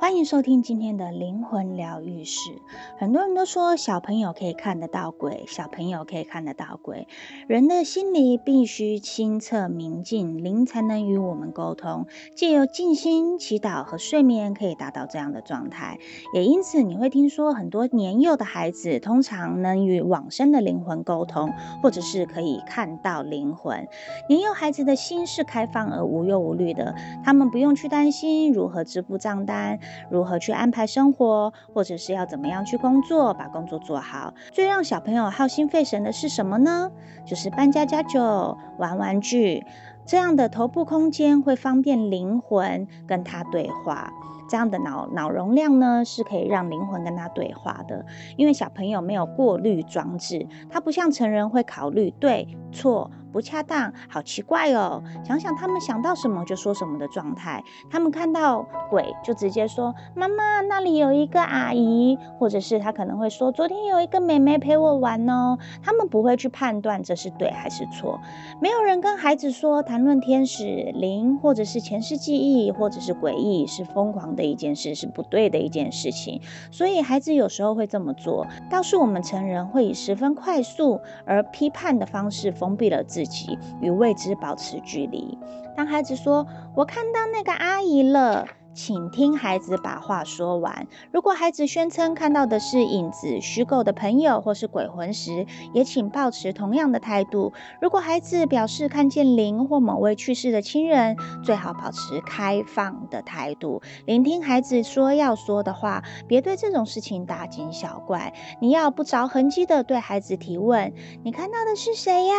欢迎收听今天的灵魂疗愈室。很多人都说小朋友可以看得到鬼，小朋友可以看得到鬼。人的心里必须清澈明净，灵才能与我们沟通。借由静心、祈祷和睡眠，可以达到这样的状态。也因此，你会听说很多年幼的孩子通常能与往生的灵魂沟通，或者是可以看到灵魂。年幼孩子的心是开放而无忧无虑的，他们不用去担心如何支付账单。如何去安排生活，或者是要怎么样去工作，把工作做好。最让小朋友耗心费神的是什么呢？就是搬家家酒、玩玩具。这样的头部空间会方便灵魂跟他对话。这样的脑脑容量呢，是可以让灵魂跟他对话的。因为小朋友没有过滤装置，他不像成人会考虑对错。不恰当，好奇怪哦！想想他们想到什么就说什么的状态，他们看到鬼就直接说：“妈妈，那里有一个阿姨。”或者是他可能会说：“昨天有一个妹妹陪我玩哦。”他们不会去判断这是对还是错。没有人跟孩子说谈论天使灵，或者是前世记忆，或者是诡异是疯狂的一件事，是不对的一件事情。所以孩子有时候会这么做，倒是我们成人会以十分快速而批判的方式封闭了自。自己与未知保持距离。当孩子说：“我看到那个阿姨了。”请听孩子把话说完。如果孩子宣称看到的是影子、虚构的朋友或是鬼魂时，也请保持同样的态度。如果孩子表示看见灵或某位去世的亲人，最好保持开放的态度，聆听孩子说要说的话，别对这种事情大惊小怪。你要不着痕迹地对孩子提问：“你看到的是谁呀？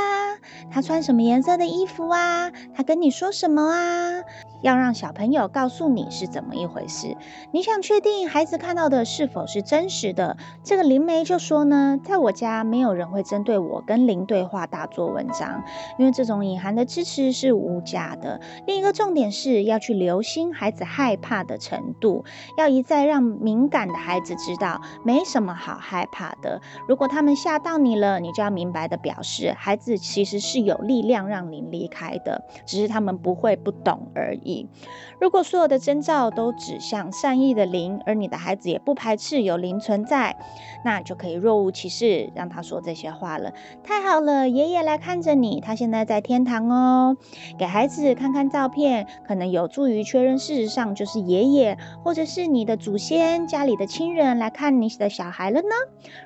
他穿什么颜色的衣服啊？他跟你说什么啊？”要让小朋友告诉你是怎么一回事。你想确定孩子看到的是否是真实的？这个灵媒就说呢，在我家没有人会针对我跟灵对话大做文章，因为这种隐含的支持是无价的。另一个重点是要去留心孩子害怕的程度，要一再让敏感的孩子知道没什么好害怕的。如果他们吓到你了，你就要明白的表示，孩子其实是有力量让你离开的，只是他们不会不懂而已。如果所有的征兆都指向善意的灵，而你的孩子也不排斥有灵存在，那就可以若无其事让他说这些话了。太好了，爷爷来看着你，他现在在天堂哦。给孩子看看照片，可能有助于确认事实上就是爷爷，或者是你的祖先、家里的亲人来看你的小孩了呢。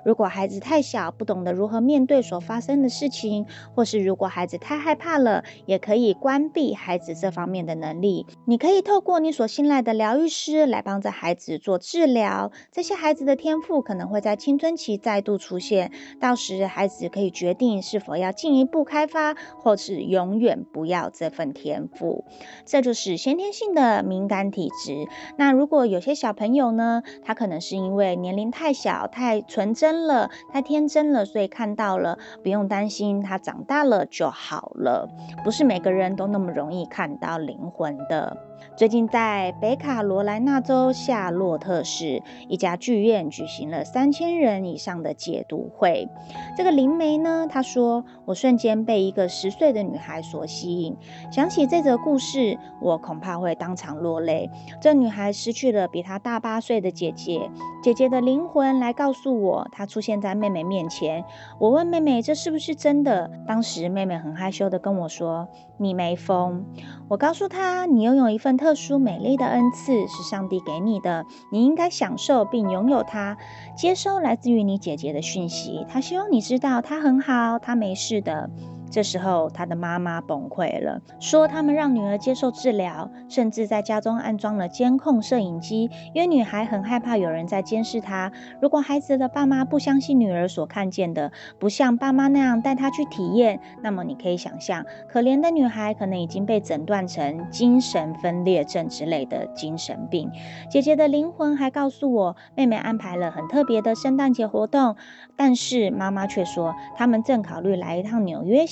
如果孩子太小，不懂得如何面对所发生的事情，或是如果孩子太害怕了，也可以关闭孩子这方面的能力。你可以透过你所信赖的疗愈师来帮着孩子做治疗。这些孩子的天赋可能会在青春期再度出现，到时孩子可以决定是否要进一步开发，或是永远不要这份天赋。这就是先天性的敏感体质。那如果有些小朋友呢，他可能是因为年龄太小、太纯真了、太天真了，所以看到了，不用担心，他长大了就好了。不是每个人都那么容易看到灵魂的。最近在北卡罗来纳州夏洛特市一家剧院举行了三千人以上的解读会。这个灵媒呢，他说：“我瞬间被一个十岁的女孩所吸引。想起这则故事，我恐怕会当场落泪。这女孩失去了比她大八岁的姐姐，姐姐的灵魂来告诉我，她出现在妹妹面前。我问妹妹这是不是真的？当时妹妹很害羞地跟我说：‘你没疯。’我告诉她：‘你拥有一份特殊美丽的恩赐，是上帝给你的，你应该享受并拥有它。接收来自于你姐姐的讯息，她希望你知道她很好，她没事的。’这时候，他的妈妈崩溃了，说他们让女儿接受治疗，甚至在家中安装了监控摄影机，因为女孩很害怕有人在监视她。如果孩子的爸妈不相信女儿所看见的，不像爸妈那样带她去体验，那么你可以想象，可怜的女孩可能已经被诊断成精神分裂症之类的精神病。姐姐的灵魂还告诉我，妹妹安排了很特别的圣诞节活动，但是妈妈却说，他们正考虑来一趟纽约。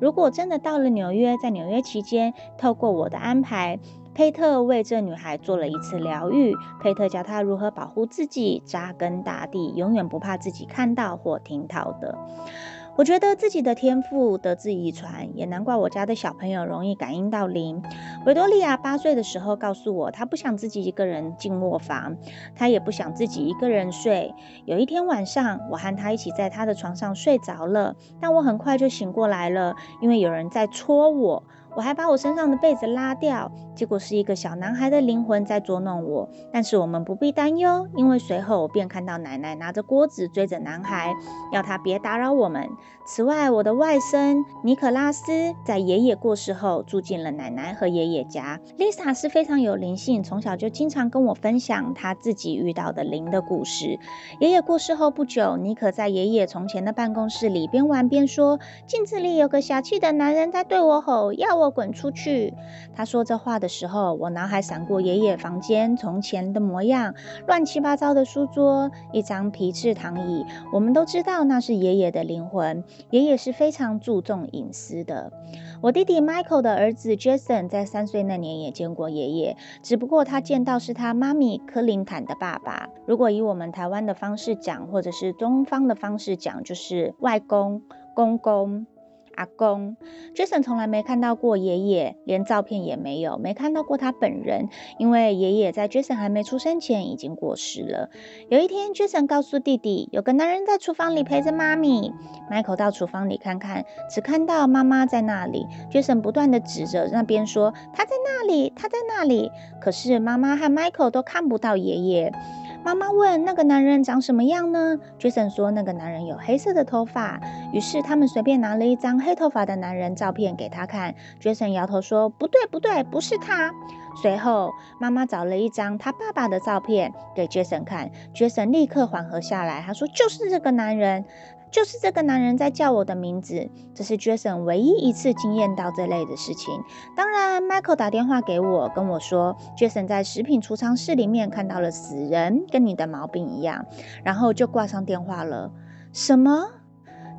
如果真的到了纽约，在纽约期间，透过我的安排，佩特为这女孩做了一次疗愈。佩特教她如何保护自己，扎根大地，永远不怕自己看到或听到的。我觉得自己的天赋得自遗传，也难怪我家的小朋友容易感应到灵。维多利亚八岁的时候告诉我，她不想自己一个人进卧房，她也不想自己一个人睡。有一天晚上，我和她一起在她的床上睡着了，但我很快就醒过来了，因为有人在戳我。我还把我身上的被子拉掉，结果是一个小男孩的灵魂在捉弄我。但是我们不必担忧，因为随后我便看到奶奶拿着锅子追着男孩，要他别打扰我们。此外，我的外甥尼可拉斯在爷爷过世后住进了奶奶和爷爷家。Lisa 是非常有灵性，从小就经常跟我分享他自己遇到的灵的故事。爷爷过世后不久，尼可在爷爷从前的办公室里边玩边说：“镜子里有个小气的男人在对我吼，要我滚出去。”他说这话的时候，我脑海闪过爷爷房间从前的模样：乱七八糟的书桌，一张皮质躺椅。我们都知道那是爷爷的灵魂。爷爷是非常注重隐私的。我弟弟 Michael 的儿子 Jason 在三岁那年也见过爷爷，只不过他见到是他妈咪柯林坦的爸爸。如果以我们台湾的方式讲，或者是东方的方式讲，就是外公、公公。阿公，Jason 从来没看到过爷爷，连照片也没有，没看到过他本人，因为爷爷在 Jason 还没出生前已经过世了。有一天，Jason 告诉弟弟，有个男人在厨房里陪着妈咪。Michael 到厨房里看看，只看到妈妈在那里。Jason 不断地指着那边说：“他在那里，他在那里。”可是妈妈和 Michael 都看不到爷爷。妈妈问：“那个男人长什么样呢杰森说：“那个男人有黑色的头发。”于是他们随便拿了一张黑头发的男人照片给他看。杰森摇头说：“不对，不对，不是他。”随后妈妈找了一张他爸爸的照片给杰森看。杰森立刻缓和下来，他说：“就是这个男人。”就是这个男人在叫我的名字，这是 Jason 唯一一次经验到这类的事情。当然，Michael 打电话给我，跟我说 Jason 在食品储藏室里面看到了死人，跟你的毛病一样，然后就挂上电话了。什么？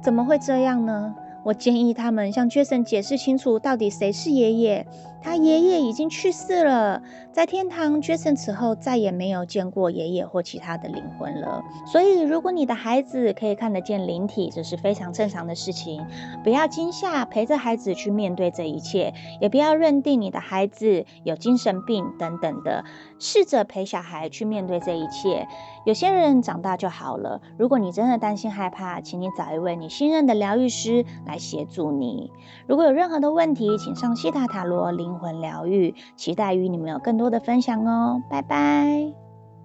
怎么会这样呢？我建议他们向 Jason 解释清楚，到底谁是爷爷。他爷爷已经去世了，在天堂，Jason 此后再也没有见过爷爷或其他的灵魂了。所以，如果你的孩子可以看得见灵体，这是非常正常的事情。不要惊吓，陪着孩子去面对这一切，也不要认定你的孩子有精神病等等的。试着陪小孩去面对这一切。有些人长大就好了。如果你真的担心害怕，请你找一位你信任的疗愈师来协助你。如果有任何的问题，请上西塔塔罗灵魂疗愈，期待与你们有更多的分享哦，拜拜。